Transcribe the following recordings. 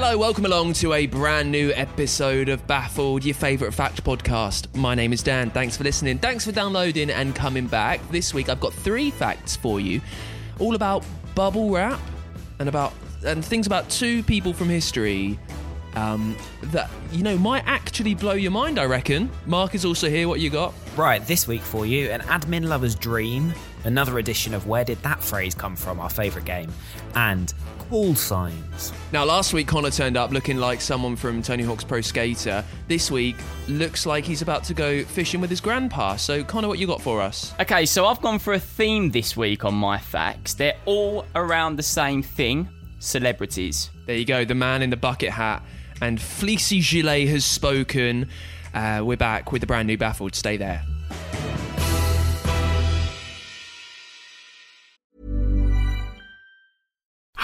Hello, welcome along to a brand new episode of Baffled, your favourite fact podcast. My name is Dan. Thanks for listening. Thanks for downloading and coming back. This week I've got three facts for you, all about bubble wrap and about and things about two people from history um, that you know might actually blow your mind. I reckon. Mark is also here. What you got? Right, this week for you, an admin lover's dream, another edition of Where Did That Phrase Come From, our favourite game, and call signs. Now, last week Connor turned up looking like someone from Tony Hawk's Pro Skater. This week looks like he's about to go fishing with his grandpa. So, Connor, what you got for us? Okay, so I've gone for a theme this week on my facts. They're all around the same thing celebrities. There you go, the man in the bucket hat and fleecy gilet has spoken. Uh, we're back with the brand new Baffled. Stay there.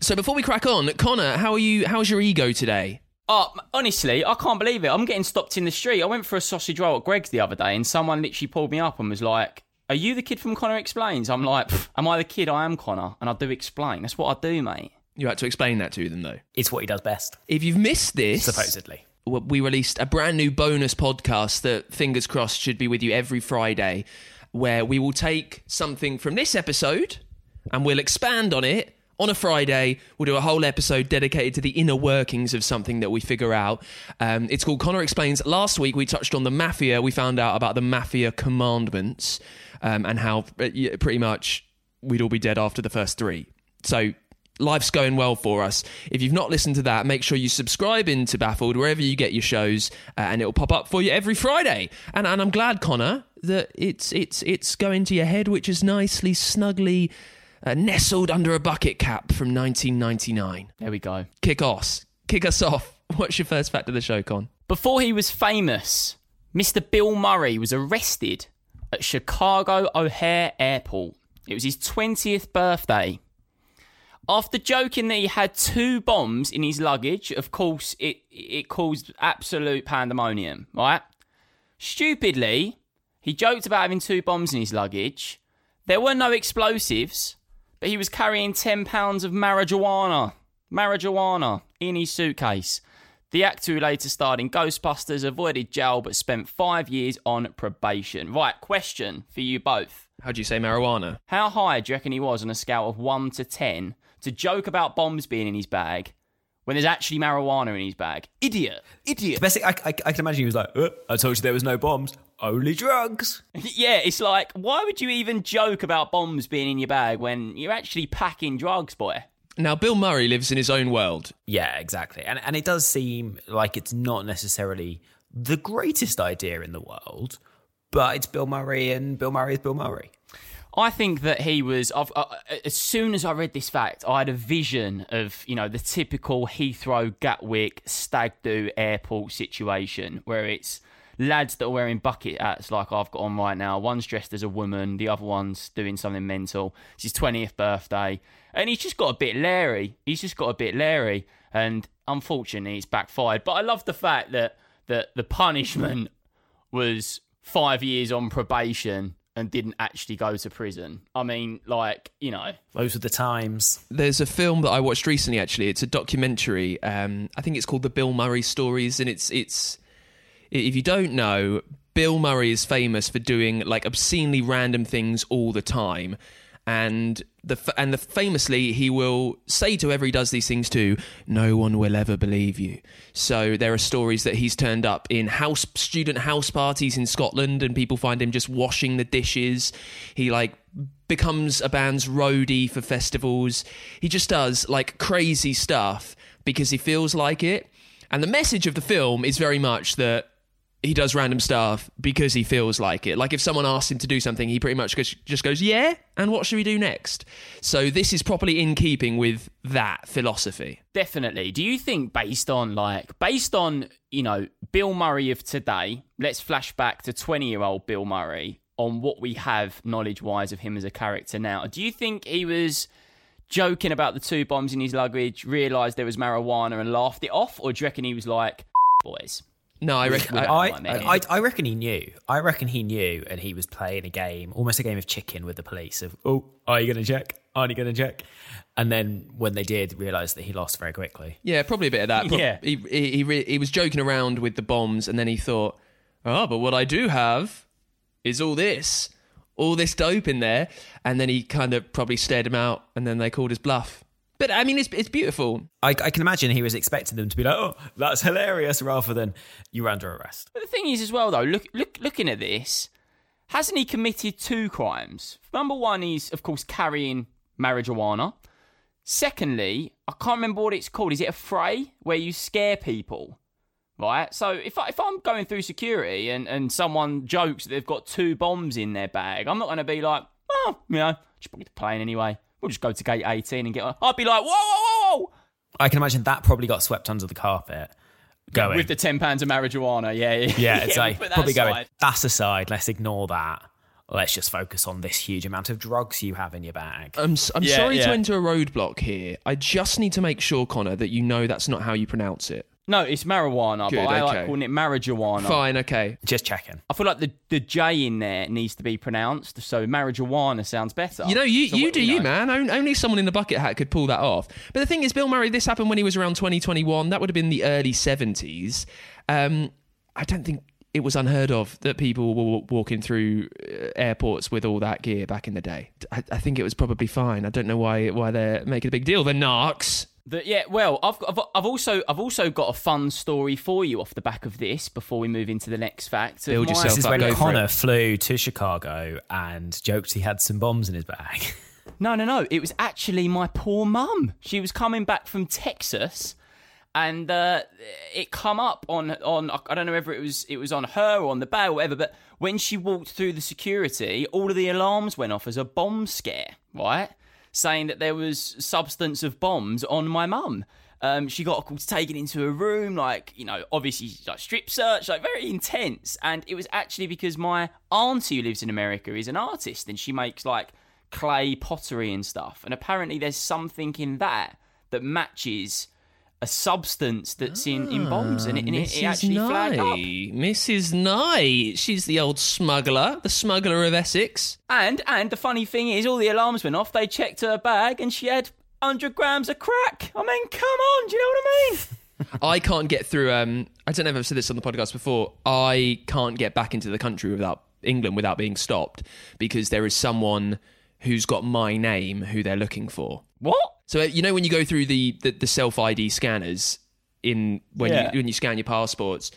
So before we crack on, Connor, how are you? How's your ego today? Oh, honestly, I can't believe it. I'm getting stopped in the street. I went for a sausage roll at Greggs the other day, and someone literally pulled me up and was like, Are you the kid from Connor Explains? I'm like, Am I the kid? I am Connor, and I do explain. That's what I do, mate. You had to explain that to them, though. It's what he does best, If you've missed this, supposedly. we released a brand new bonus podcast that, fingers crossed, should be with you every Friday, where we will take something from this episode and we'll expand on it. On a Friday, we'll do a whole episode dedicated to the inner workings of something that we figure out. Um, it's called Connor Explains. Last week, we touched on the mafia. We found out about the mafia commandments um, and how uh, pretty much we'd all be dead after the first three. So life's going well for us. If you've not listened to that, make sure you subscribe into Baffled wherever you get your shows, uh, and it'll pop up for you every Friday. And and I'm glad, Connor, that it's it's it's going to your head, which is nicely, snugly uh, nestled under a bucket cap from 1999. There we go. Kick us, kick us off. What's your first fact of the show, Con? Before he was famous, Mr. Bill Murray was arrested at Chicago O'Hare Airport. It was his 20th birthday. After joking that he had two bombs in his luggage, of course, it, it caused absolute pandemonium, right? Stupidly, he joked about having two bombs in his luggage. There were no explosives, but he was carrying 10 pounds of marijuana. Marijuana in his suitcase. The actor who later starred in Ghostbusters avoided jail but spent five years on probation. Right, question for you both. How do you say marijuana? How high do you reckon he was on a scale of 1 to 10 to joke about bombs being in his bag when there's actually marijuana in his bag? Idiot. Idiot. Best thing, I, I, I can imagine he was like, "Uh, I told you there was no bombs, only drugs. yeah, it's like, why would you even joke about bombs being in your bag when you're actually packing drugs, boy? Now, Bill Murray lives in his own world. Yeah, exactly. And, and it does seem like it's not necessarily the greatest idea in the world, but it's Bill Murray, and Bill Murray is Bill Murray. I think that he was. I've, uh, as soon as I read this fact, I had a vision of you know the typical Heathrow, Gatwick, Stag Do airport situation where it's lads that are wearing bucket hats like I've got on right now. One's dressed as a woman, the other one's doing something mental. It's his twentieth birthday, and he's just got a bit leery. He's just got a bit leery, and unfortunately, it's backfired. But I love the fact that that the punishment was five years on probation and didn't actually go to prison. I mean, like, you know. Those were the times. There's a film that I watched recently. Actually, it's a documentary. Um, I think it's called The Bill Murray Stories, and it's it's. If you don't know, Bill Murray is famous for doing like obscenely random things all the time, and the and the famously he will say to whoever he does these things to, "No one will ever believe you." So there are stories that he's turned up in house student house parties in Scotland, and people find him just washing the dishes. He like becomes a band's roadie for festivals. He just does like crazy stuff because he feels like it. And the message of the film is very much that he does random stuff because he feels like it. Like if someone asks him to do something, he pretty much just goes, "Yeah." And what should we do next? So this is properly in keeping with that philosophy. Definitely. Do you think based on like based on, you know, Bill Murray of today, let's flash back to 20-year-old Bill Murray on what we have knowledge-wise of him as a character now. Do you think he was joking about the two bombs in his luggage, realized there was marijuana and laughed it off or do you reckon he was like, "Boys, No, I reckon. I, I, I. I, reckon he knew. I reckon he knew, and he was playing a game, almost a game of chicken with the police. Of oh, are you going to check? Are you going to check? And then when they did, realised that he lost very quickly. yeah, probably a bit of that. Pro- Yeah. he he he, re- he was joking around with the bombs, and then he thought, "Oh, but what I do have is all this, all this dope in there." And then he kind of probably stared him out, and then they called his bluff. But I mean, it's it's beautiful. I, I can imagine he was expecting them to be like, "Oh, that's hilarious," rather than "You're under arrest." But the thing is, as well, though, look, look, looking at this, hasn't he committed two crimes? Number one, he's of course carrying marijuana. Secondly, I can't remember what it's called. Is it a fray where you scare people? Right. So if I, if I'm going through security and, and someone jokes that they've got two bombs in their bag, I'm not going to be like, oh, you know, just book the plane anyway. We'll just go to gate 18 and get on. I'd be like, whoa, whoa, whoa, whoa. I can imagine that probably got swept under the carpet. Going With the 10 pounds of marijuana. Yeah. Yeah. yeah, it's like put that probably going. aside. That's aside. Let's ignore that. Let's just focus on this huge amount of drugs you have in your bag. I'm s- I'm Yeah, sorry to enter a roadblock here. I just need to make sure, Connor, that you know that's not how you pronounce it. No, it's marijuana, Good, but I like okay. calling it marijuana. Fine, okay. Just checking. I feel like the, the J in there needs to be pronounced, so marijuana sounds better. You know, you, So you what- do you, know. man. Only someone in the bucket hat could pull that off. But the thing is, Bill Murray, this happened when he was around 2021. That would have been the early 70s. Um, I don't think it was unheard of that people were walking through uh, airports with all that gear back in the day. I, I think it was probably fine. I don't know why why they're making a big deal. The narcs. The- yeah, well, I've, got, I've I've also I've also got a fun story for you off the back of this before we move into the next fact. Build My- yourself This is up, when go Connor flew to Chicago and joked he had some bombs in his bag. No, no, no. It was actually my poor mum. She was coming back from Texas, and uh, it come up on on I don't know whether it was it was on her or on the bag or whatever. But when she walked through the security, all of the alarms went off as a bomb scare, right? Saying that there was substance of bombs on my mum. Um, she got taken into a room, like you know, obviously like strip search, like very intense. And it was actually because my auntie who lives in America is an artist, and she makes like clay pottery and stuff. And apparently, there's something in that that matches a substance that's in, in bombs, and it, and it, it actually flagged up. Mrs. Knight. She's the old smuggler, the smuggler of Essex. And and the funny thing is, all the alarms went off. They checked her bag, and she had hundred grams of crack. I mean, come on, do you know what I mean? I can't get through. Um, I don't know if I've said this on the podcast before. I can't get back into the country without England without being stopped because there is someone who's got my name who they're looking for. What? So uh, you know when you go through the the, the self ID scanners in when Yeah. you when you scan your passports,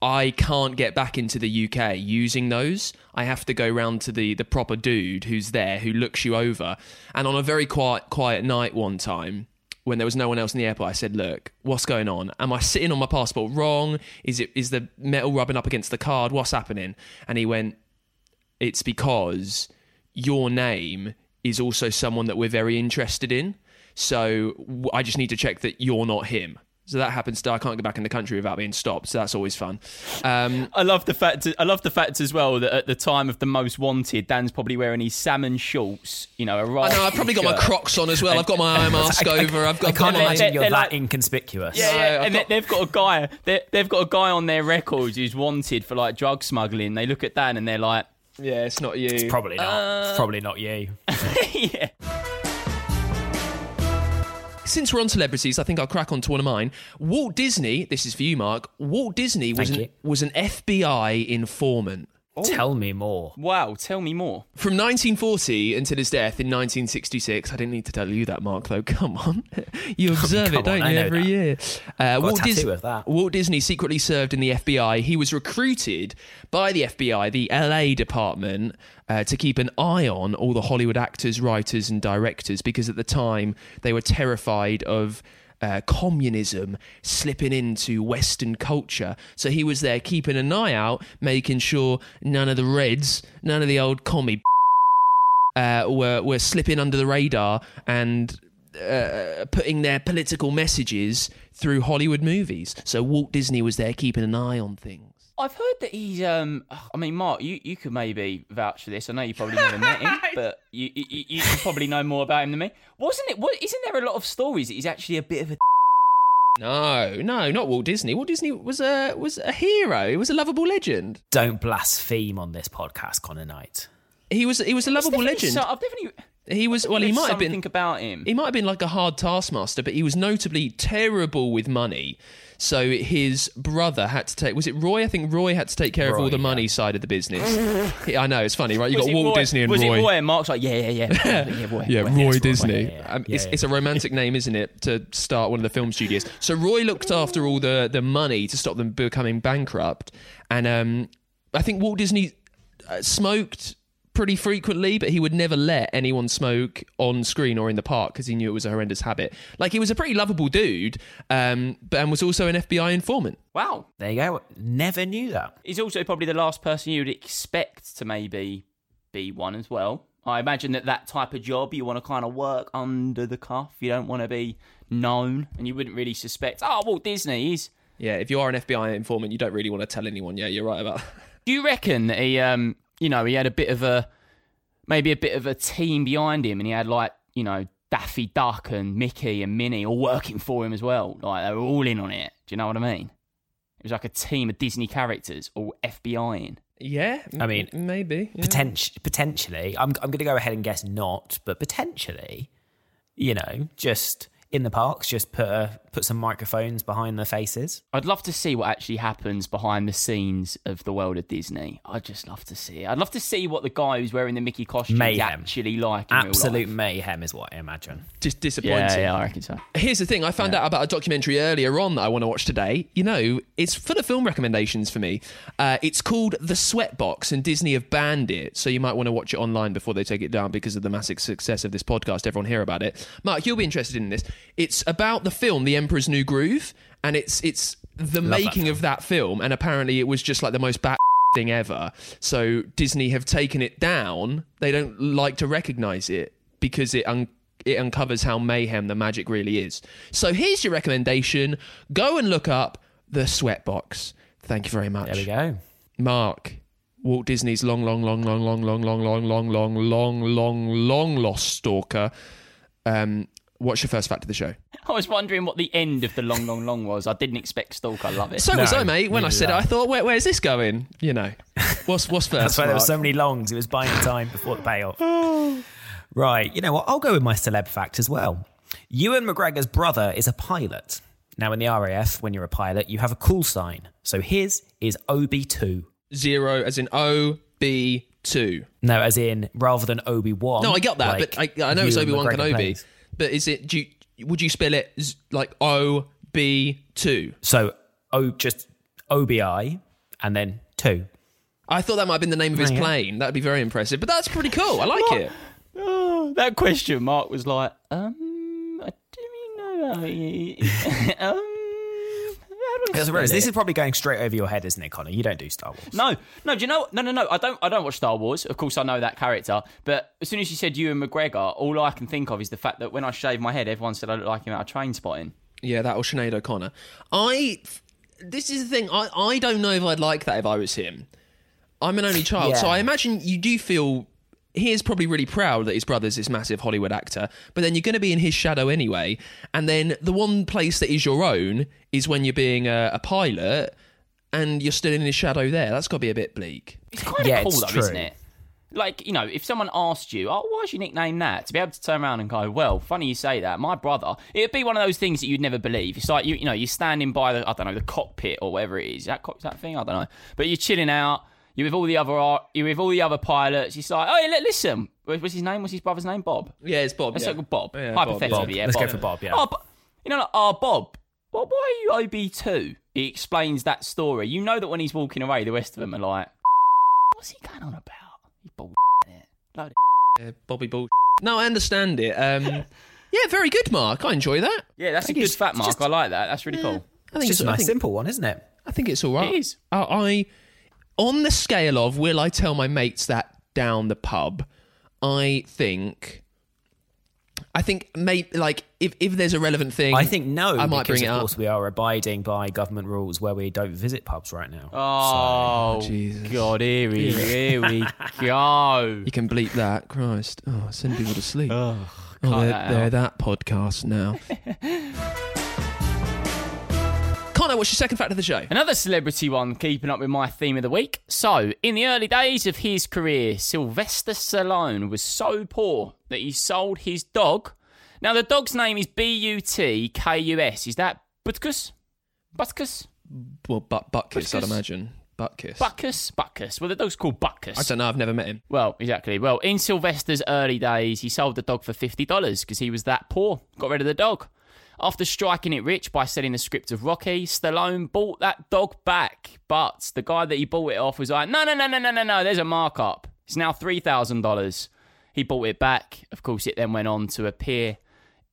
I can't get back into the UK using those. I have to go round to the the proper dude who's there who looks you over. And on a very quiet quiet night one time when there was no one else in the airport, I said, "Look, what's going on? Am I sitting on my passport wrong? Is it is the metal rubbing up against the card? What's happening?" And he went, "It's because your name is also someone that we're very interested in. So I just need to check that you're not him." So that happens. To, I can't go back in the country without being stopped. So that's always fun. Um, I love the fact. I love the fact as well that at the time of the most wanted, Dan's probably wearing his salmon shorts. You know, a I know I've probably got my. Crocs on as well. I've got my eye mask I, I- over. I've got. I can't got my- imagine They're- you're they're that like- inconspicuous. Yeah, yeah, I've and got- they, they've got a guy. They've got a guy on their records who's wanted for like drug smuggling. They look at Dan and they're like, Yeah, it's not you. It's probably not. Uh, It's probably not you. yeah. Since we're on celebrities, I think I'll crack on to one of mine. Walt Disney. This is for you, Mark. Walt Disney was Thank an, you. was an FBI informant. Tell me more. Wow, tell me more. From 1940 until his death in 1966. I didn't need to tell you that, Mark, though. Come on. You observe Come it, don't on, you, every that. year? Uh, Walt, tattoo Dis- that. Walt Disney secretly served in the FBI. He was recruited by the FBI, the LA department, uh, to keep an eye on all the Hollywood actors, writers, and directors because at the time they were terrified of uh, communism slipping into Western culture. So he was there keeping an eye out, making sure none of the Reds, none of the old commie uh, were were slipping under the radar and uh, putting their political messages through Hollywood movies. So Walt Disney was there keeping an eye on things. I've heard that he's. Um, I mean, Mark, you, you could maybe vouch for this. I know you probably never met him, but you, you you you probably know more about him than me. Wasn't it? What, isn't there a lot of stories that he's actually a bit of a? No, no, not Walt Disney. Walt Disney was a was a hero. He was a lovable legend. Don't blaspheme on this podcast, Connor Knight. He was he was a lovable legend. so- I've definitely. He was well. He might have been something about him. He might have been like a hard taskmaster, but he was notably terrible with money. So his brother had to take. Was it Roy? I think Roy had to take care of all the yeah. money side of the business. Yeah, I know it's funny, right? You Was got Walt Roy? Disney and was Roy. it Roy? And Mark's like, yeah, yeah, yeah, yeah, Roy. Yeah, Roy. Roy Roy. Disney. Um, it's, it's a romantic name, isn't it, to start one of the film studios. So Roy looked after all the, the money to stop them becoming bankrupt. And um, I think Walt Disney uh, smoked pretty frequently, but he would never let anyone smoke on screen or in the park because he knew it was a horrendous habit. Like, he was a pretty lovable dude, um, but, and was also an FBI informant. Wow. There you go. Never knew that. He's also probably the last person you'd expect to maybe be one as well. I imagine that that type of job you want to kind of work under the cuff. You don't want to be known, and you wouldn't really suspect. Oh, Walt Disney is. Yeah, if you are an FBI informant, you don't really want to tell anyone. Yeah, you're right about that. Do you reckon that he, um, you know, he had a bit of a, maybe a bit of a team behind him, and he had like, you know, Daffy Duck and Mickey and Minnie all working for him as well. Like they were all in on it. Do you know what I mean? It was like a team of Disney characters all FBI in. Yeah, I mean, m- maybe. yeah. Potent- potentially, I'm, I'm going to go ahead and guess not, but potentially, you know, just in the parks, just put a, put some microphones behind the faces. I'd love to see what actually happens behind the scenes of the world of Disney. I'd just love to see it. I'd love to see what the guy who's wearing the Mickey costume is actually like in Absolute real life. mayhem is what I imagine. Just disappointing. Yeah, yeah, I reckon so. Here's the thing I found out about a documentary earlier on that I want to watch today. You know, it's full of film recommendations for me. Uh, it's called The Sweatbox, and Disney have banned it. So you might want to watch it online before they take it down because of the massive success of this podcast. Everyone hear about it. Mark, you'll be interested in this. It's about the film The Emperor's New Groove, and it's it's the making of that film. And apparently, it was just like the most bat thing ever. So Disney have taken it down. They don't like to recognize it because it un- it uncovers how mayhem the magic really is. So here's your recommendation: go and look up the Sweatbox. Thank you very much. There we go. Mark. Walt Disney's long, long, long, long, long, long, long, long, long, long, long, long, long lost stalker. Um, what's your first fact of the show? I was wondering what the end of the long, long, long was. I didn't expect Stalk. I love it. So was I, mate. When I said it, I. I thought, Where, where's this going? You know, what's what's first? That's why there were so many longs. It was buying time before the payoff. right. You know what? I'll go with my celeb fact as well. Ewan McGregor's brother is a pilot. Now, in the RAF, when you're a pilot, you have a call sign. So his is OB2. Zero, as in O B two. No, as in rather than Obi Wan. No, I got that, but I, I know it's Obi Wan Kenobi. But is it? Do you, would you spell it z- like O B two? So O just OBI and then two. I thought that might have been the name of his Oh, yeah. plane. That'd be very impressive. But that's pretty cool. I like it. Oh, that question mark was like, um, I didn't know. That. um, do I Because spell this is probably going straight over your head, isn't it, Connor? You don't do Star Wars. No, no. Do you know? No, no, no. I don't. I don't watch Star Wars. Of course, I know that character. But as soon as you said Ewan McGregor, all I can think of is the fact that when I shave my head, everyone said I look like him out of Trainspotting. Yeah, that or Sinead O'Connor. I. This is the thing. I, I don't know if I'd like that if I was him. I'm an only child, so I imagine you do feel. He is probably really proud that his brother's this massive Hollywood actor, but then you're going to be in his shadow anyway. And then the one place that is your own is when you're being a, a pilot and you're still in his shadow there. That's got to be a bit bleak. It's kind of Yeah, cool though, true. isn't it? Like you know, if someone asked you, "Oh, why's your nickname that?" to be able to turn around and go, "Well, funny you say that. My brother." It'd be one of those things that you'd never believe. It's like you, you know, you're standing by the, I don't know, the cockpit or whatever it is. That co- that thing, I don't know. But you're chilling out. You're with all the other ar- you're with all the other pilots. He's like, oh, yeah, listen, what's his name? What's his brother's name? Bob. Yeah, it's Bob. Let's yeah. go with Bob. Yeah, Hypothetically, yeah. yeah. Let's Bob. go for Bob, yeah. Oh, Bo- you know, like, oh, Bob. Well, why are you OB two? He explains that story. You know that when he's walking away, the rest of them are like, "What's he going on about? He bull it. Load of Yeah, Bobby Bull. No, I understand it. Um, yeah, very good, Mark. I enjoy that. yeah, that's a good fat mark. just- I like that. That's really cool. I think It's just a nice, think, simple one, isn't it? I think it's all right. It is. I, I, on the scale of will I tell my mates that down the pub, I think. I think maybe like if, if there's a relevant thing, I think no. I might bring it up. of course we are abiding by government rules where we don't visit pubs right now. Oh, oh Jesus. God, here we, here we go. You can bleep that. Christ. Oh, send people to sleep. Oh, cut they're, that they're that podcast now. Connor, what's your second fact of the show? Another celebrity one, keeping up with my theme of the week. So, in the early days of his career, Sylvester Stallone was so poor that he sold his dog. Now, the dog's name is B U T K U S. Is that Butkus? Butkus? Well, but Butkus, I'd imagine. Butkus. Butkus? Butkus. Well, the dog's called Butkus. I don't know. I've never met him. Well, exactly. Well, in Sylvester's early days, he sold the dog for $50 because he was that poor. Got rid of the dog. After striking it rich by selling the script of Rocky, Stallone bought that dog back. But the guy that he bought it off was like, no, no, no, no, no, no, no, there's a markup. It's now $3,000. He bought it back. Of course, it then went on to appear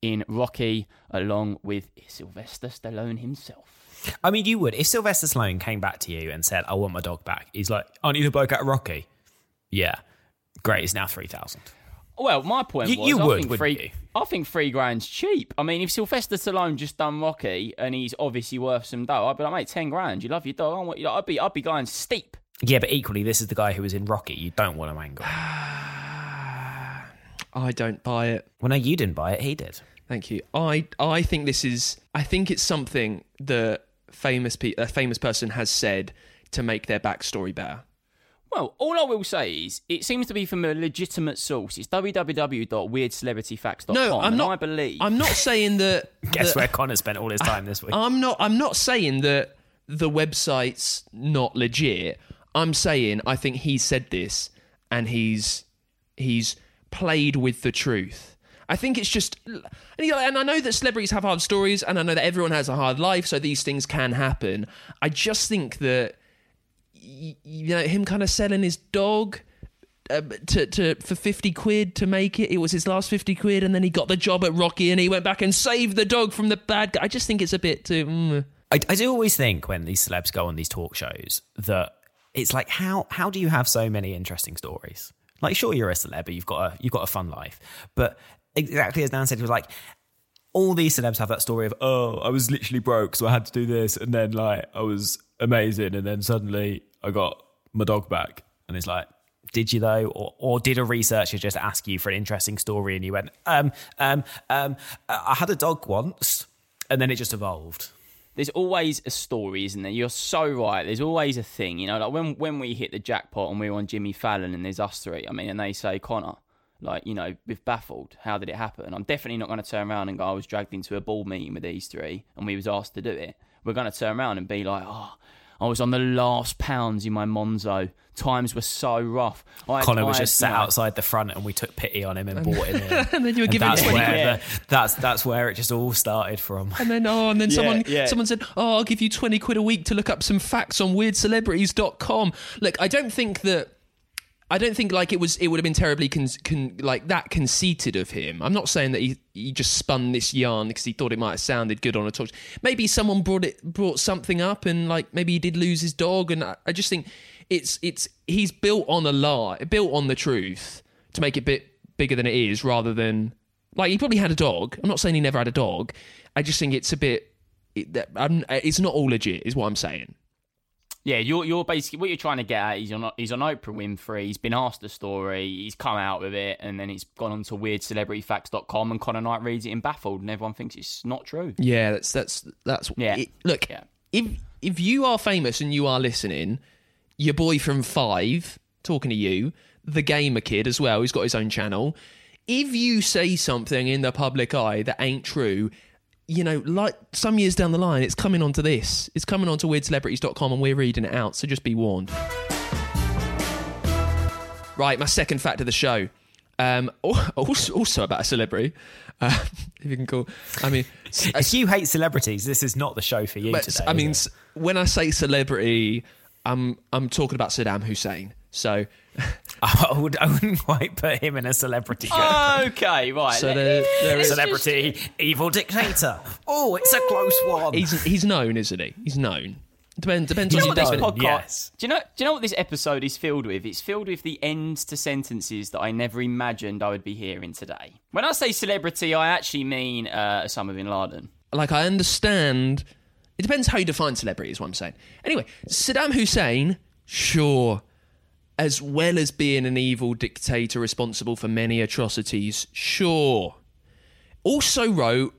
in Rocky along with Sylvester Stallone himself. I mean, you would if Sylvester Stallone came back to you and said, "I want my dog back." He's like, "Aren't you the bloke at Rocky?" Yeah, great. It's now three thousand. Well, my point You- was, you I would, think wouldn't three, you? I think three grand's cheap. I mean, if Sylvester Stallone just done Rocky and he's obviously worth some dough, I'd be like, mate, ten grand. You love your dog. I want you. I'd be, I'd be going steep. Yeah, but equally, this is the guy who was in Rocky. You don't want to angle. I don't buy it. Well, no, you didn't buy it. He did. Thank you. I I think this is. I think it's something that famous pe- a famous person has said to make their backstory better. Well, all I will say is, it seems to be from a legitimate source. It's www.weirdcelebrityfacts.com. No, I'm and not. I believe. I'm not saying that. Guess that- where Connor spent all his time this week. I'm not. I'm not saying that the website's not legit. I'm saying I think he said this and he's he's played with the truth. I think it's just, and, you know, and I know that celebrities have hard stories, and I know that everyone has a hard life, so these things can happen. I just think that y- you know him kind of selling his dog uh, to to for fifty quid to make it. It was his last fifty quid, and then he got the job at Rocky, and he went back and saved the dog from the bad guy. I just think it's a bit too. Mm. I, I do always think when these celebs go on these talk shows that it's like how how do you have so many interesting stories? Like, sure, you're a celeb, but you've got a you've got a fun life. But exactly as Dan said, it was like all these celebs have that story of oh, I was literally broke, so I had to do this, and then like I was amazing, and then suddenly I got my dog back, and it's like. Did you though, or, or did a researcher just ask you for an interesting story and you went, um, um, um, I had a dog once, and then it just evolved. there's always a story, isn't there? You're so right. There's always a thing, you know. Like when when we hit the jackpot and we were on Jimmy Fallon and there's us three. I mean, and they say Connor, like you know, with baffled, how did it happen? I'm definitely not going to turn around and go, I was dragged into a ball meeting with these three and we was asked to do it. We're going to turn around and be like, oh. I was on the last pounds in my Monzo. Times were so rough. I Connor I was had, just you sat know, outside the front, and we took pity on him and bought him in. And then you were And giving that's 20 where quid. the, that's that's where it just all started from. And then oh, and then someone yeah. someone said, "Oh, I'll give you twenty quid a week to look up some facts on weirdcelebrities.com." Look, I don't think that. I don't think like it was. It would have been terribly con- con- like that conceited of him. I'm not saying that he he just spun this yarn because he thought it might have sounded good on a talk. Maybe someone brought it brought something up, and like maybe he did lose his dog. And I, I just think it's it's he's built on a lie, built on the truth to make it bit bigger than it is, rather than like he probably had a dog. I'm not saying he never had a dog. I just think it's a bit. It, it's not all legit, is what I'm saying. Yeah, you're you're basically what you're trying to get at. He's on he's on Oprah Winfrey. He's been asked the story. He's come out with it, and then it's gone on to weirdcelebrityfacts.com, and Connor Knight reads it in baffled, and everyone thinks it's not true. Yeah, that's that's that's. Yeah. it- look, Yeah. if if you are famous and you are listening, your boy from Five talking to you, the gamer kid as well, He's got his own channel. If you say something in the public eye that ain't true, you know, like some years down the line, it's coming onto this. It's coming onto weirdcelebrities.com and we're reading it out. So just be warned. Right, my second fact of the show. Um, also, also about a celebrity. Uh, if you can call. I mean, If you hate celebrities, this is not the show for you but today. I mean, it? when I say celebrity, I'm I'm talking about Saddam Hussein. So, I, would, I wouldn't quite put him in a celebrity category. Okay, right. so let- there, there is. Celebrity, evil dictator. Oh, it's a close one. He's he's known, isn't he? He's known. Depends depends He's on you your know what this podcast? yes. Do you know? Do you know what this episode is filled with? It's filled with the ends to sentences that I never imagined I would be hearing today. When I say celebrity, I actually mean uh, Osama bin Laden. like I understand. It depends how you define celebrity, is what I'm saying. Anyway, Saddam Hussein, sure, as well as being an evil dictator responsible for many atrocities, sure, also wrote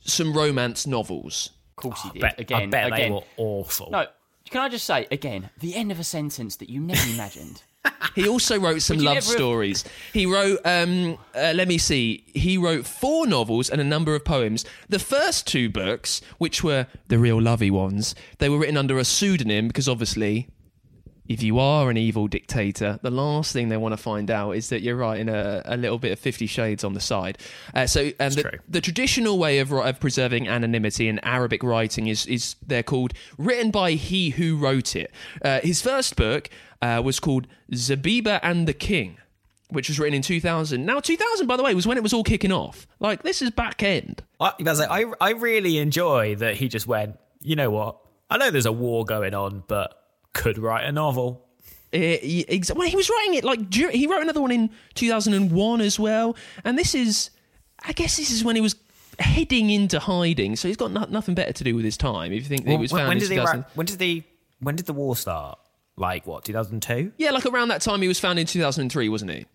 some romance novels. Of course he did. Bet- again, I bet again. they were awful. No, can I just say again the end of a sentence that you never imagined? He also wrote some love never stories. He wrote, um, uh, let me see, he wrote four novels and a number of poems. The first two books, which were the real lovey ones, they were written under a pseudonym because obviously, if you are an evil dictator, the last thing they want to find out is that you're writing a, a little bit of Fifty Shades on the side. Uh, so, um, the, the traditional way of, of preserving anonymity in Arabic writing is, is they're called written by he who wrote it. Uh, his first book uh, was called Zabiba and the King, which was written in 2000. Now, 2000, by the way, was when it was all kicking off. Like, this is back end. I, I, was like, I, I really enjoy that he just went, you know what? I know there's a war going on, but could write a novel. Eh, he, exa- well, he was writing it like dur- he wrote another one in 2001 as well. And this is, I guess, this is when he was heading into hiding. So he's got no- nothing better to do with his time. If you think that he was when, found when in did they 2000, write, when did the when did the war start? Like what? 2002. yeah, like around that time he was found in 2003, wasn't he?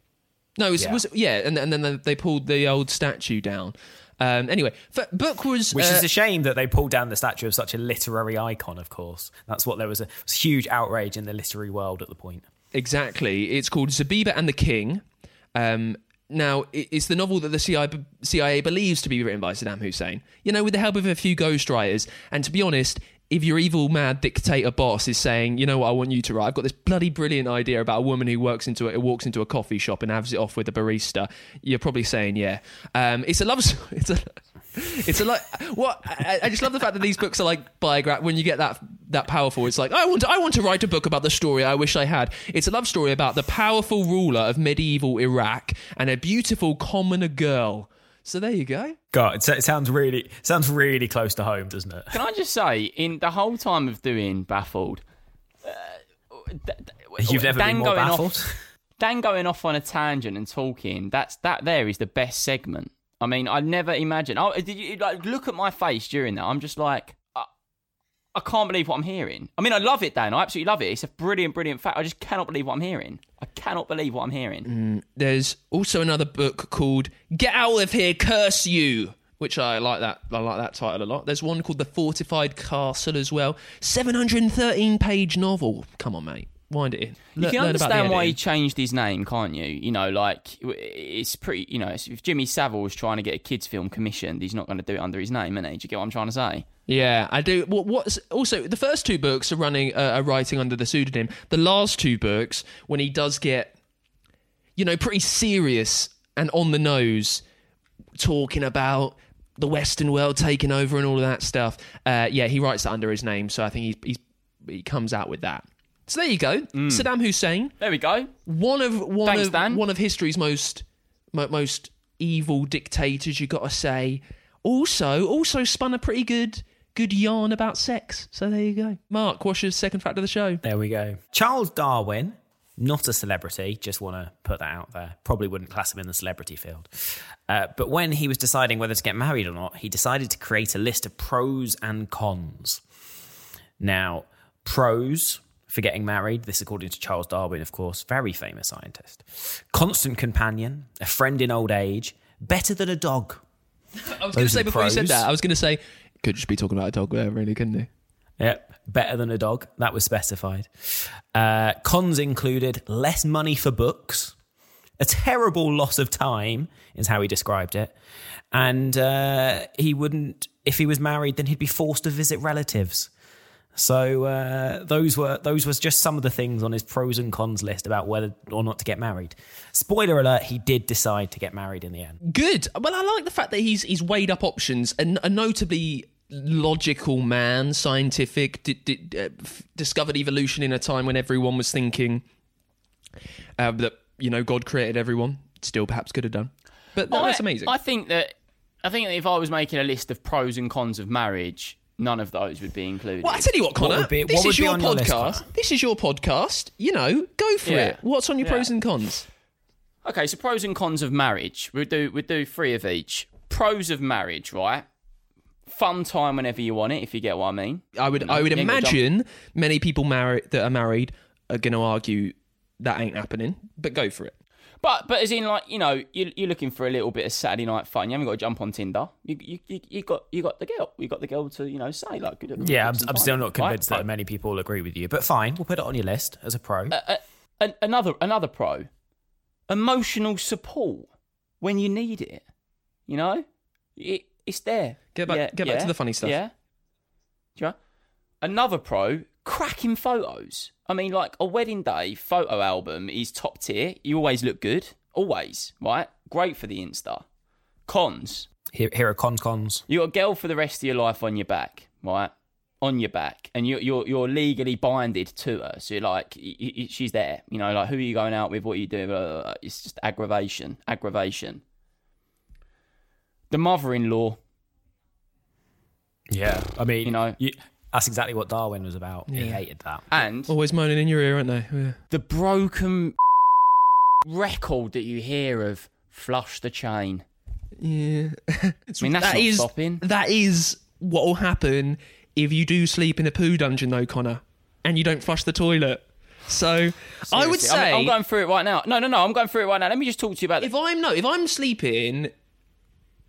No, it was, Yeah. was yeah, and, and then they- they pulled the old statue down. Um, anyway, book was Which uh, is a shame that they pulled down the statue of such a literary icon. Of course, that's what there was a, was huge outrage in the literary world at the point. Exactly. It's called Zabiba and the King. Um, now, it's the novel that the CIA, CIA believes to be written by Saddam Hussein. You know, with the help of a few ghostwriters. And to be honest, if your evil, mad dictator boss is saying, you know what, I want you to write, I've got this bloody brilliant idea about a woman who works into a, walks into a coffee shop and has it off with a barista, you're probably saying, yeah. Um, it's a love. s- It's a. It's a like what I, I just love the fact that these books are like biograph. When you get that that powerful, it's like I want to, I want to write a book about the story I wish I had. It's a love story about the powerful ruler of medieval Iraq and a beautiful commoner girl. So there you go. God, it, it sounds really sounds really close to home, doesn't it? Can I just say, in the whole time of doing Baffled, uh, d- d- You've never Dan been more going baffled. Off, Dan going off on a tangent and talking. That's that. There is the best segment. I mean, I never imagined. Oh, did you like look at my face during that? I'm just like, I, can't believe what I'm hearing. I mean, I love it, Dan. I absolutely love it. It's a brilliant, brilliant fact. I just cannot believe what I'm hearing. I cannot believe what I'm hearing. Mm, there's also another book called Get Out of Here, Curse You, which I like that. I like that title a lot. There's one called The Fortified Castle as well. 713 page novel. Come on, mate. Wind it in. You can learn about the understand why he changed his name, can't you? You know, like it's pretty. You know, if Jimmy Savile was trying to get a kids' film commissioned, he's not going to do it under his name, is he? Do you get what I'm trying to say? Yeah, I do. What, what's also the first two books are running uh, are writing under the pseudonym. The last two books, when he does get, you know, pretty serious and on the nose, talking about the Western world taking over and all of that stuff. Uh, yeah, he writes that under his name, so I think he's, he's he comes out with that. So there you go, Saddam Hussein, There we go. one of one Thanks, of Dan. one of history's most most evil dictators. You got to say. Also, also spun a pretty good good yarn about sex. So there you go. Mark, what's your second fact of the show? There we go. Charles Darwin, not a celebrity, just want to put that out there. Probably wouldn't class him in the celebrity field. Uh, but when he was deciding whether to get married or not, he decided to create a list of pros and cons. Now, pros for getting married, this according to Charles Darwin, of course, very famous scientist. Constant companion, a friend in old age, better than a dog. I was going to say before you said that, I was going to say could just be talking about a dog there, really, couldn't he? Yep, better than a dog. That was specified. Uh, cons included less money for books, a terrible loss of time, is how he described it. And uh, he wouldn't, if he was married, then he'd be forced to visit relatives. So uh, those were those was just some of the things on his pros and cons list about whether or not to get married. Spoiler alert: he did decide to get married in the end. Good. Well, I like the fact that he's he's weighed up options. and a notably logical man, scientific, did, did, uh, f- discovered evolution in a time when everyone was thinking uh, that you know God created everyone. Still, perhaps could have done, but that, I- that's amazing. I think that I think that if I was making a list of pros and cons of marriage, none of those would be included. well, I tell you what, Connor. would be- this what would is your on your list, podcast. This is your podcast. You know, go for Yeah. it. What's on your Yeah. pros and cons? Okay, so pros and cons of marriage. We'll do we'll do three of each. Pros of marriage, right? Fun time whenever you want it, if you get what I mean. I would, I would you ain't gotta jump- imagine many people married that are married are going to argue that ain't happening. But go for it. But but as in like you know you you're looking for a little bit of Saturday night fun. You haven't got to jump on Tinder. You you you, you got you got the girl. You got the girl to you know say like good. Yeah, I'm, I'm still not right? convinced that But- many people agree with you, but fine, we'll put it on your list as a pro. An- another another pro, emotional support when you need it. You know, it, it's there. Get back- Yeah, get back to the funny stuff. Yeah. Do you know? Another pro, cracking photos. I mean, like a wedding day photo album is top tier. You always look good, always, right? Great for the Insta. Cons, Here, here are cons cons. you got a girl for the rest of your life on your back, right? On your back, and you're you're you're legally binded to her. So you're like, she's there. You know, like who are you going out with? What are you doing? Blah, blah, blah. It's just aggravation, aggravation. The mother-in-law. Yeah, I mean, You know- that's exactly what Darwin was about. He hated that. And Always moaning in your ear, aren't they? Yeah. the broken record that you hear of flush the chain. Yeah. I mean, that's That not is- stopping. That is what will happen if you do sleep in a poo dungeon, though, Connor, and you don't flush the toilet. So I would Seriously, say I'm, I'm going through it right now. No, no, no. I'm going through it right now. Let me just talk to you about if I'm no, if I'm sleeping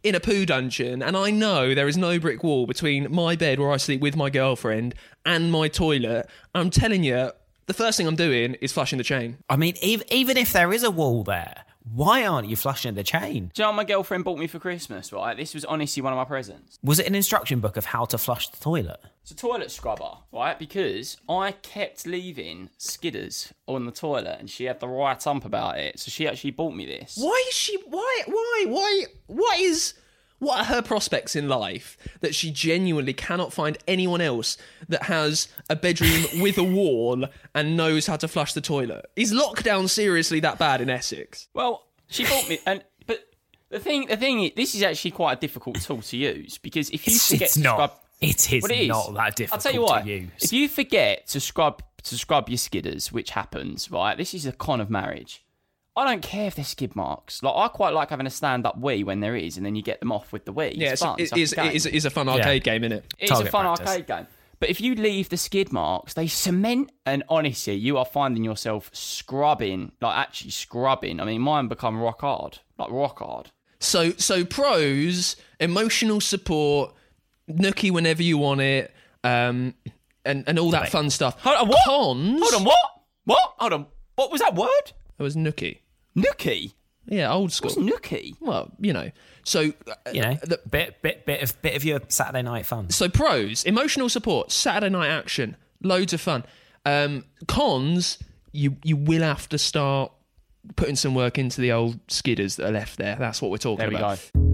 in a poo dungeon and I know there is no brick wall between my bed where I sleep with my girlfriend and my toilet, I'm telling you, the first thing I'm doing is flushing the chain. I mean, even, even if there is a wall there, why aren't you flushing the chain? Do you know what my girlfriend bought me for Christmas, right? This was honestly one of my presents. Was it an instruction book of how to flush the toilet? It's a toilet scrubber, right? Because I kept leaving skidders on the toilet and she had the right ump about it. So she actually bought me this. Why is she? Why? Why? Why? What is? What are her prospects in life that she genuinely cannot find anyone else that has a bedroom with a wall and knows how to flush the toilet? Is lockdown seriously that bad in Essex? Well, she bought me, and but the thing, the thing, is, this is actually quite a difficult tool to use because if you It's, forget it's to not. scrub, It is Well, it is. not that difficult I'll tell you what. to use. If you forget to scrub to scrub your skidders, which happens, right? This is a con of marriage. I don't care if there's skid marks. Like I quite like having a stand up wee when there is, and then you get them off with the wee. It's Yeah, it's, fun. it It's like a is, it game. is, it is a fun arcade game, isn't it? It's a fun practice. arcade game. But if you leave the skid marks, they cement, and honestly, you are finding yourself scrubbing, like actually scrubbing. I mean, mine become rock hard, like rock hard. So, so pros: emotional support, nookie whenever you want it, um, and and all that fun stuff. Hold on, what? Cons. Hold on, what? What? Hold on. What was that word? It was nookie. Nookie. Yeah, old school. What's nookie? Well, you know. So, uh, you know, the- bit, bit, bit of, bit of your Saturday night fun. so pros: emotional support, Saturday night action, loads of fun. Um, cons: you you will have to start putting some work into the old skidders that are left there. That's what we're talking There we about. go.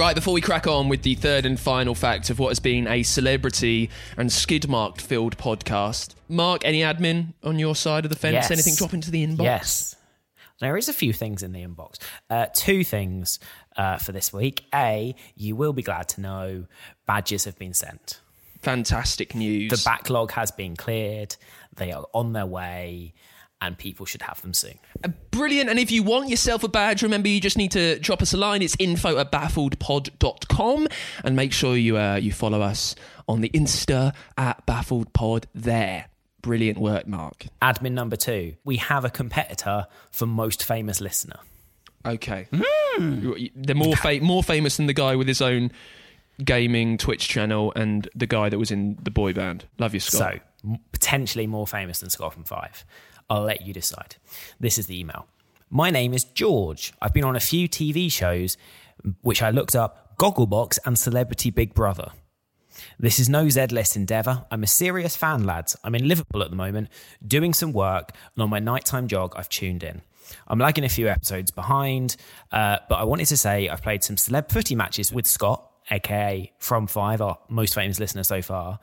Right, before we crack on with the third and final fact of what has been a celebrity and skid marked filled podcast, Mark, any admin on your side of the fence? Yes. Anything drop into the inbox? Yes. There is a few things in the inbox. Uh, two things uh, for this week. A, you will be glad to know badges have been sent. Fantastic news. The backlog has been cleared. They are on their way, and people should have them soon. Brilliant. And if you want yourself a badge, remember you just need to drop us a line. It's info at baffledpod.com and make sure you uh, you follow us on the Insta at baffledpod there. Brilliant work, Mark. Admin number two, we have a competitor for most famous listener. Okay. They're more fa- more famous than the guy with his own gaming Twitch channel and the guy that was in the boy band. Love you, Scott. So, potentially more famous than Scott from Five. I'll let you decide. This is the email. My name is George. I've been on a few TV shows, which I looked up Gogglebox and Celebrity Big Brother. This is no Z list endeavour. I'm a serious fan, lads. I'm in Liverpool at the moment, doing some work, and on my nighttime jog, I've tuned in. I'm lagging a few episodes behind, uh, but I wanted to say I've played some celeb footy matches with Scott, aka From Five, our most famous listener so far.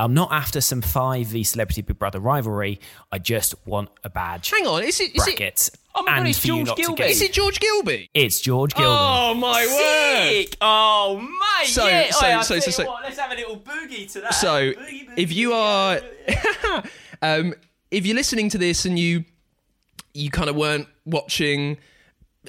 I'm not after some 5v Celebrity Big Brother rivalry. I just want a badge. Hang on, is it is it, bracket. Oh my God, and it's for George not to Gilbert. get- is it George Gilbey? It's George Gilbert. Oh my word! Oh, mate! So- yeah. so- I so- so- so- what, let's have a little boogie to that. So, Boogie, boogie, if you are, um, if you're listening to this and you you kind of weren't watching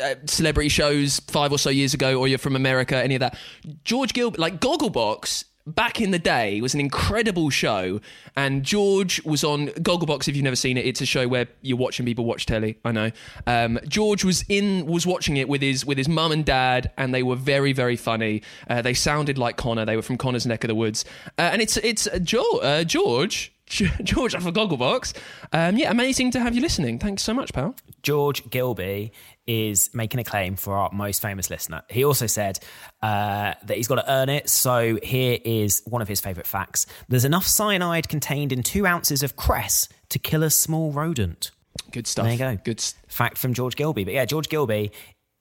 uh, celebrity shows five or so years ago, or you're from America, any of that, George Gilbert, like Gogglebox. Back in the day, was an incredible show, and George was on Gogglebox. If you've never seen it, it's a show where you're watching people watch telly. I know. Um, George was in, was watching it with his with his mum and dad, and they were very, very funny. Uh, they sounded like Connor. They were from Connor's neck of the woods, uh, and it's it's uh, jo- George. George off of Gogglebox. Um, yeah, amazing to have you listening. Thanks so much, pal. George Gilbey is making a claim for our most famous listener. He also said uh, that he's got to earn it. So here is one of his favourite facts There's enough cyanide contained in two ounces of cress to kill a small rodent. Good stuff. There you go. Good. s- Fact from George Gilbey. But yeah, George Gilbey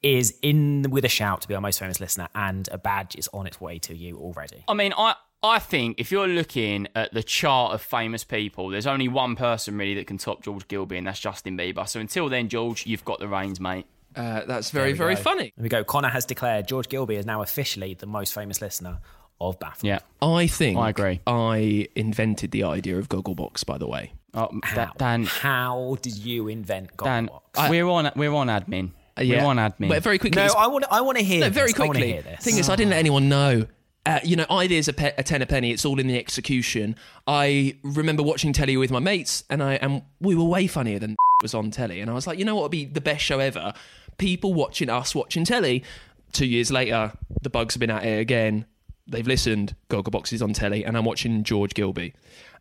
is in with a shout to be our most famous listener, and a badge is on its way to you already. I mean, I I think if you're looking at the chart of famous people, there's only one person really that can top George Gilbey, and that's Justin Bieber. So until then, George, you've got the reins, mate. Uh, that's very, very go. funny. There we go. Connor has declared George Gilbey is now officially the most famous listener of Baffle. Yeah. I think I agree. I invented the idea of Gogglebox, by the way. Oh, How? Dan, How did you invent Dan, Gogglebox? we're on we're on admin. Uh, yeah. We're on admin. But very quickly, No, I want. I want to hear. no, this. very I quickly. hear this. Thing is, I didn't let anyone know. Uh, you know, ideas a, pe- a ten a penny. It's all in the execution. I remember watching telly with my mates, and I and we were way funnier than was on telly. And I was like, you know what would be the best show ever? People watching us watching telly. Two years later, the bugs have been at it again. They've listened. Gogglebox is on telly, and I'm watching George Gilbey.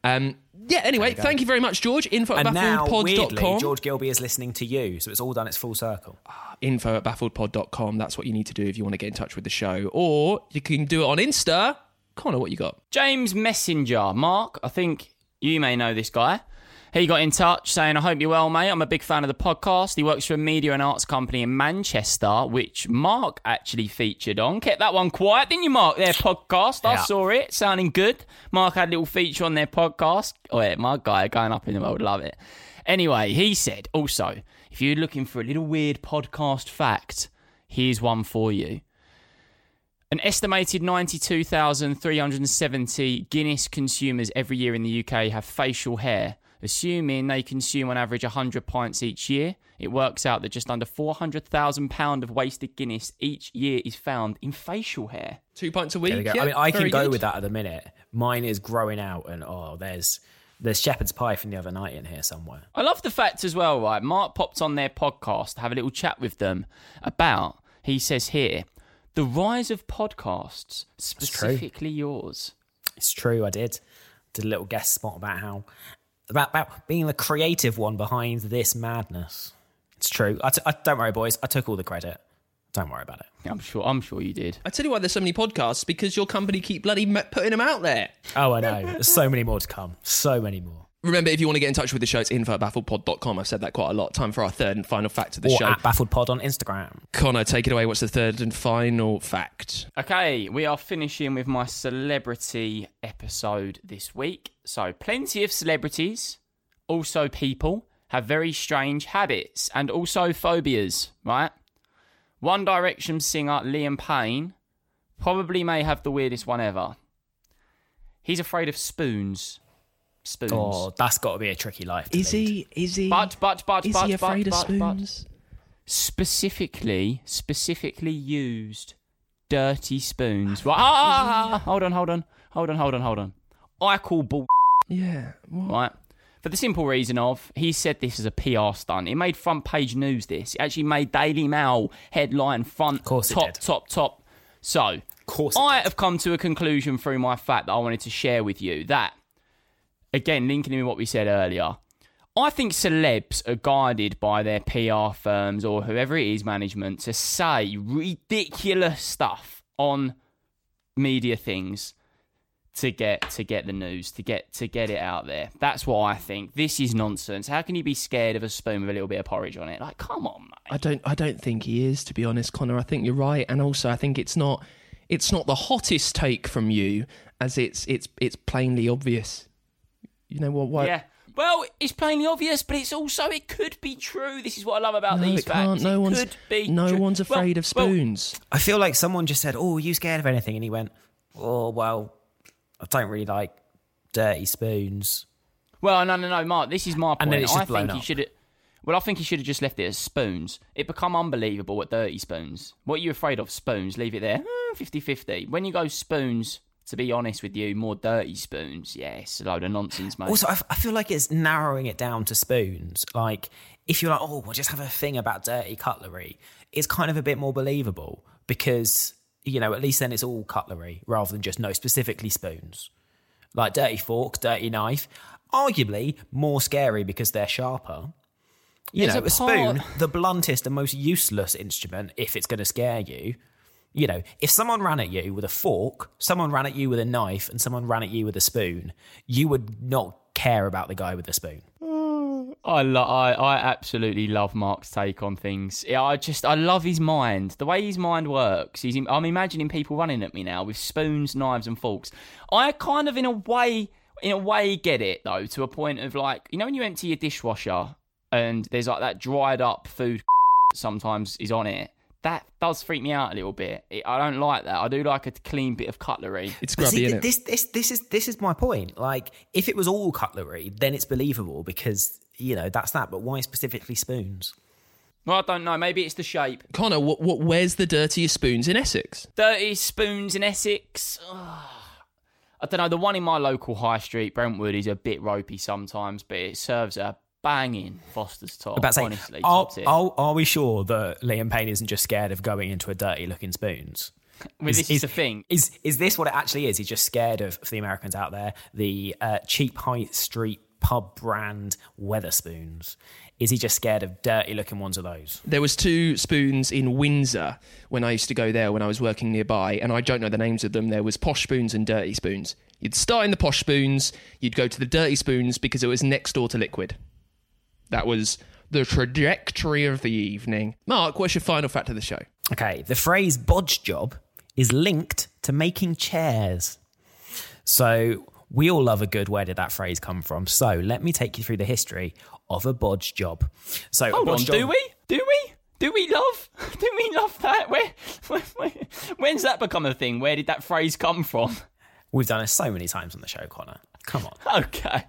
Um, yeah. Anyway, thank you very much, George. Info at and now, weirdly, baffledpod.com. George Gilbey is listening to you, so it's all done its full circle. info at baffledpod.com. That's what you need to do if you want to get in touch with the show. Or you can do it on Insta. Connor, what you got? James Messenger, Mark, I think you may know this guy. He got in touch saying, I hope you're well, mate. I'm a big fan of the podcast. He works for a media and arts company in Manchester, which Mark actually featured on. Kept that one quiet, didn't you, Mark? Their podcast. I Yeah. saw it. Sounding good. Mark had a little feature on their podcast. Oh, yeah, my guy going up in the world. Love it. Anyway, he said also, if you're looking for a little weird podcast fact, here's one for you. An estimated 92,370 Guinness consumers every year in the UK have facial hair. Assuming they consume on average 100 pints each year, it works out that just under £400,000 of wasted Guinness each year is found in facial hair. Two pints a week. There we go. Yeah, I mean, I can go good. with that at the minute. Mine is growing out, and oh, there's there's shepherd's pie from the other night in here somewhere. I love the fact as well, right? Mark popped on their podcast to have a little chat with them about, he says here, the rise of podcasts, specifically yours. It's true. I did did a little guest spot about how about, about being the creative one behind this madness. It's true. I t- I, don't worry, boys. I took all the credit. Don't worry about it. I'm sure. I'm sure you did. I tell you why there's so many podcasts because your company keep bloody putting them out there. Oh, I know. There's so many more to come. So many more. Remember, if you want to get in touch with the show, it's info at baffledpod.com. I've said that quite a lot. Time for our third and final fact of the or show. at Baffled Pod on Instagram. Connor, take it away. What's the third and final fact? Okay, we are finishing with my celebrity episode this week. So, plenty of celebrities, also people, have very strange habits and also phobias, right? One Direction singer Liam Payne probably may have the weirdest one ever. He's afraid of spoons. Spoons. Oh, that's got to be a tricky life. to Is lead. he? Is he? But, but, but, is but, he but, afraid of but, but, specifically, specifically used dirty spoons. Right? Ah, ah, ah, ah, hold on, hold on, hold on, hold on, hold on. I call bull. Yeah. What? Right. For the simple reason of he said this is a PR stunt. It made front page news. This it actually made Daily Mail headline front. Course it top, did. top, top. So, course I did. have come to a conclusion through my fact that I wanted to share with you. That again, linking in with what we said earlier. I think celebs are guided by their PR firms or whoever it is, management, to say ridiculous stuff on media things to get to get the news, to get to get it out there. That's what I think. This is nonsense. How can you be scared of a spoon with a little bit of porridge on it? Like, come on, mate. I don't. I don't think he is. To be honest, Connor. I think you're right, and also I think it's not. It's not the hottest take from you, as it's it's it's plainly obvious. You know what? Why? Yeah. Well, it's plainly obvious, but it's also it could be true. This is what I love about No, these it can't. No it one's. could be no true. one's Well- afraid of well, spoons. I feel like someone just said, "Oh, are you scared of anything?" And he went, "Oh, well, I don't really like dirty spoons." Well, no, no, no, Mark. This is my point. And then it's just I blown think he should. have Well, I think he should have just left it as spoons. It become unbelievable at dirty spoons. What are you afraid of? Spoons. Leave it there. Eh, 50-50. When you go spoons, to be honest with you, more dirty spoons. Yeah, it's a load of nonsense, mate. Also, I, f- I feel like it's narrowing it down to spoons. Like, if you're like, "Oh, we'll just have a thing about dirty cutlery," it's kind of a bit more believable because you know at least then it's all cutlery rather than just no specifically spoons. Like dirty fork, dirty knife, arguably more scary because they're sharper. You There's know, a a, spoon, the bluntest and most useless instrument if it's going to scare you. You know, if someone ran at you with a fork, someone ran at you with a knife, and someone ran at you with a spoon, you would not care about the guy with the spoon. I, lo- I I absolutely love Mark's take on things. I just I love his mind, the way his mind works. He's I'm imagining people running at me now with spoons, knives, and forks. I kind of, in a way, in a way, get it though to a point of like you know when you empty your dishwasher and there's like that dried up food sometimes is on it. That does freak me out a little bit. It, I don't like that. I do like a clean bit of cutlery. It's But grubby, see, is it? this, this, this is this is my point. Like, if it was all cutlery, then it's believable because you know that's that. But why specifically spoons? Well, I don't know. Maybe it's the shape. Connor, what, what? Where's the dirtiest spoons in Essex? Dirty spoons in Essex. Ugh. I don't know. The one in my local high street, Brentwood, is a bit ropey sometimes, but it serves a banging Foster's top. About saying, honestly, are, top are, are we sure that Liam Payne isn't just scared of going into a dirty looking spoons? Well, this is, the thing. Is is this what it actually is? He's just scared of for the Americans out there the uh, cheap high street pub brand Wetherspoons. Is he just scared of dirty looking ones of those? There was two spoons in Windsor when I used to go there when I was working nearby, and I don't know the names of them. There was posh spoons and dirty spoons. You'd start in the posh spoons, you'd go to the dirty spoons because it was next door to liquid. That was the trajectory of the evening. Mark, what's your final fact of the show? Okay, the phrase bodge job is linked to making chairs. So we all love a good where did that phrase come from? So let me take you through the history of a bodge job. So a Hold on, bodge do we? Do we? Do we love? Do we love that? Where, where, where, when's that become a thing? Where did that phrase come from? We've done it so many times on the show, Connor. Come on. Okay.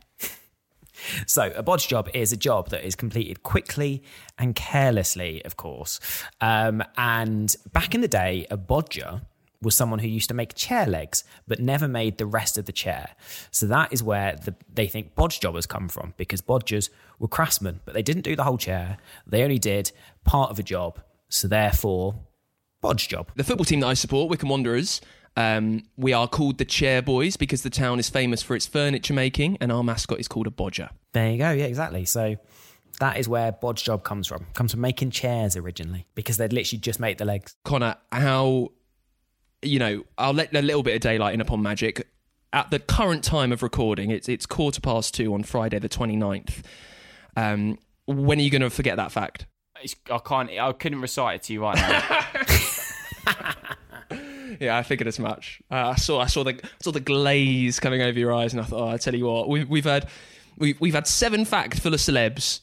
So, a bodge job is a job that is completed quickly and carelessly, of course. Um, and back in the day, a bodger was someone who used to make chair legs but never made the rest of the chair. So, that is where the, they think bodge jobbers come from because bodgers were craftsmen, but they didn't do the whole chair. They only did part of a job. So, therefore, bodge job. The football team that I support, Wycombe Wanderers, um, we are called the Chair Boys because the town is famous for its furniture making, and our mascot is called a bodger. There you go. Yeah, exactly. So that is where Bod's job comes from. Comes from making chairs originally because they'd literally just make the legs. Connor, how you know, I'll let a little bit of daylight in upon magic. At the current time of recording, it's it's quarter past two on Friday the 29th. Um, when are you going to forget that fact? It's, I can't. I couldn't recite it to you right now. Yeah, I figured as much. Uh, I saw I saw the saw the glaze coming over your eyes, and I thought, oh, I tell you what, we've we've had we've we've had seven fact full of celebs.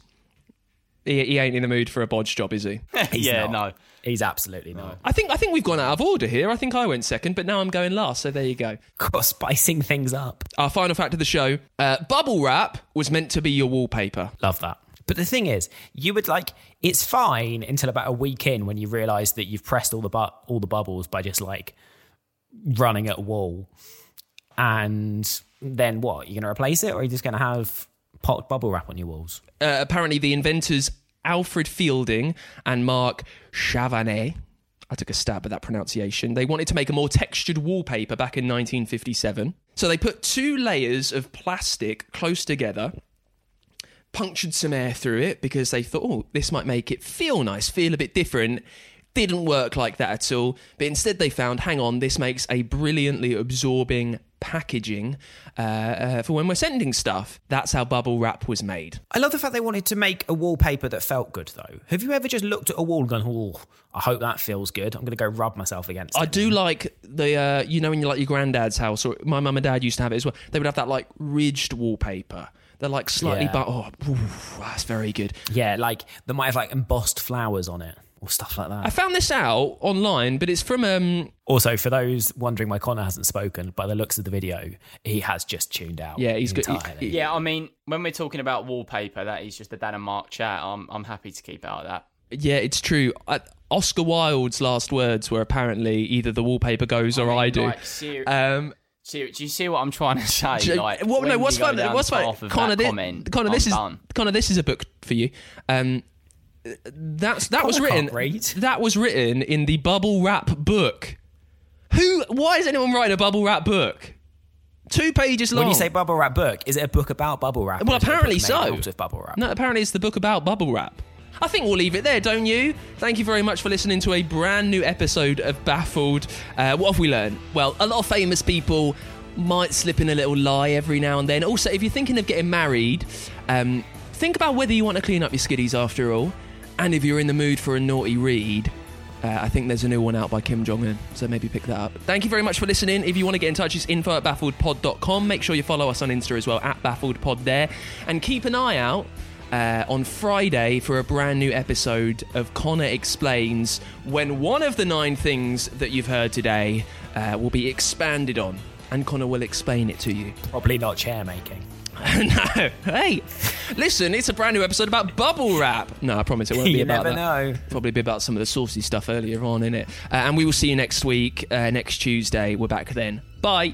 He, he ain't in the mood for a bodge job, is he? He's yeah, not. no. He's absolutely not. I think I think we've gone out of order here. I think I went second, but now I'm going last. So there you go. Got spicing things up. Our final fact of the show: uh, bubble wrap was meant to be your wallpaper. Love that. But the thing is, you would like it's fine until about a week in when you realise that you've pressed all the bu- all the bubbles by just like running at a wall. And then what? You're going to replace it, or are you just going to have pot bubble wrap on your walls? Uh, apparently, the inventors Alfred Fielding and Mark Chavanet. I took a stab at that pronunciation. They wanted to make a more textured wallpaper back in 1957. So they put two layers of plastic close together, punctured some air through it because they thought, oh, this might make it feel nice, feel a bit different. Didn't work like that at all. But instead, they found, hang on, this makes a brilliantly absorbing packaging uh, uh, for when we're sending stuff. That's how bubble wrap was made. I love the fact they wanted to make a wallpaper that felt good, though. Have you ever just looked at a wall and gone, oh, I hope that feels good. I'm going to go rub myself against it. I it. do like the, uh, you know, when you're like your granddad's house, or my mum and dad used to have it as well. They would have that like ridged wallpaper. They're like slightly, Yeah. but oh, oof, that's very good. Yeah, like they might have like embossed flowers on it or stuff like that. I found this out online, but it's from um, Also, for those wondering why Connor hasn't spoken, by the looks of the video, he has just tuned out. Yeah, he's good. entirely. Yeah, I mean, when we're talking about wallpaper, that is just a Dan and Mark chat. I'm I'm happy to keep out of that. yeah, it's true. I, Oscar Wilde's last words were apparently either the wallpaper goes or I do. Like, ser- Um, ser- do you see what I'm trying to say? J- Like, what, when no, you what's go fun? What's funny? fun? of Connor, that comment, Connor, I'm this is done. Connor. This is a book for you. Um, that's that was written. read. That was written in the bubble wrap book. Who? Why is anyone writing a bubble wrap book? Two pages long. When you say bubble wrap book, is it a book about bubble wrap? Well, is it a book apparently so. out of bubble wrap. No, apparently it's the book about bubble wrap. I think we'll leave it there, don't you? Thank you very much for listening to a brand new episode of Baffled. Uh, what have we learned? Well, a lot of famous people might slip in a little lie every now and then. Also, if you're thinking of getting married, um, think about whether you want to clean up your skiddies after all. And if you're in the mood for a naughty read, uh, I think there's a new one out by Kim Jong Un, so maybe pick that up. Thank you very much for listening. If you want to get in touch, it's info at baffledpod.com. Make sure you follow us on Insta as well, at baffledpod there. And keep an eye out uh, on Friday for a brand new episode of Connor Explains when one of the nine things that you've heard today uh, will be expanded on. And Connor will explain it to you. Probably not chair making. no, hey, listen, it's a brand new episode about bubble wrap. No, I promise it won't be You about never that. know. Probably be about some of the saucy stuff earlier on in it. Uh, and we will see you next week, uh, next Tuesday. We're back then. Bye.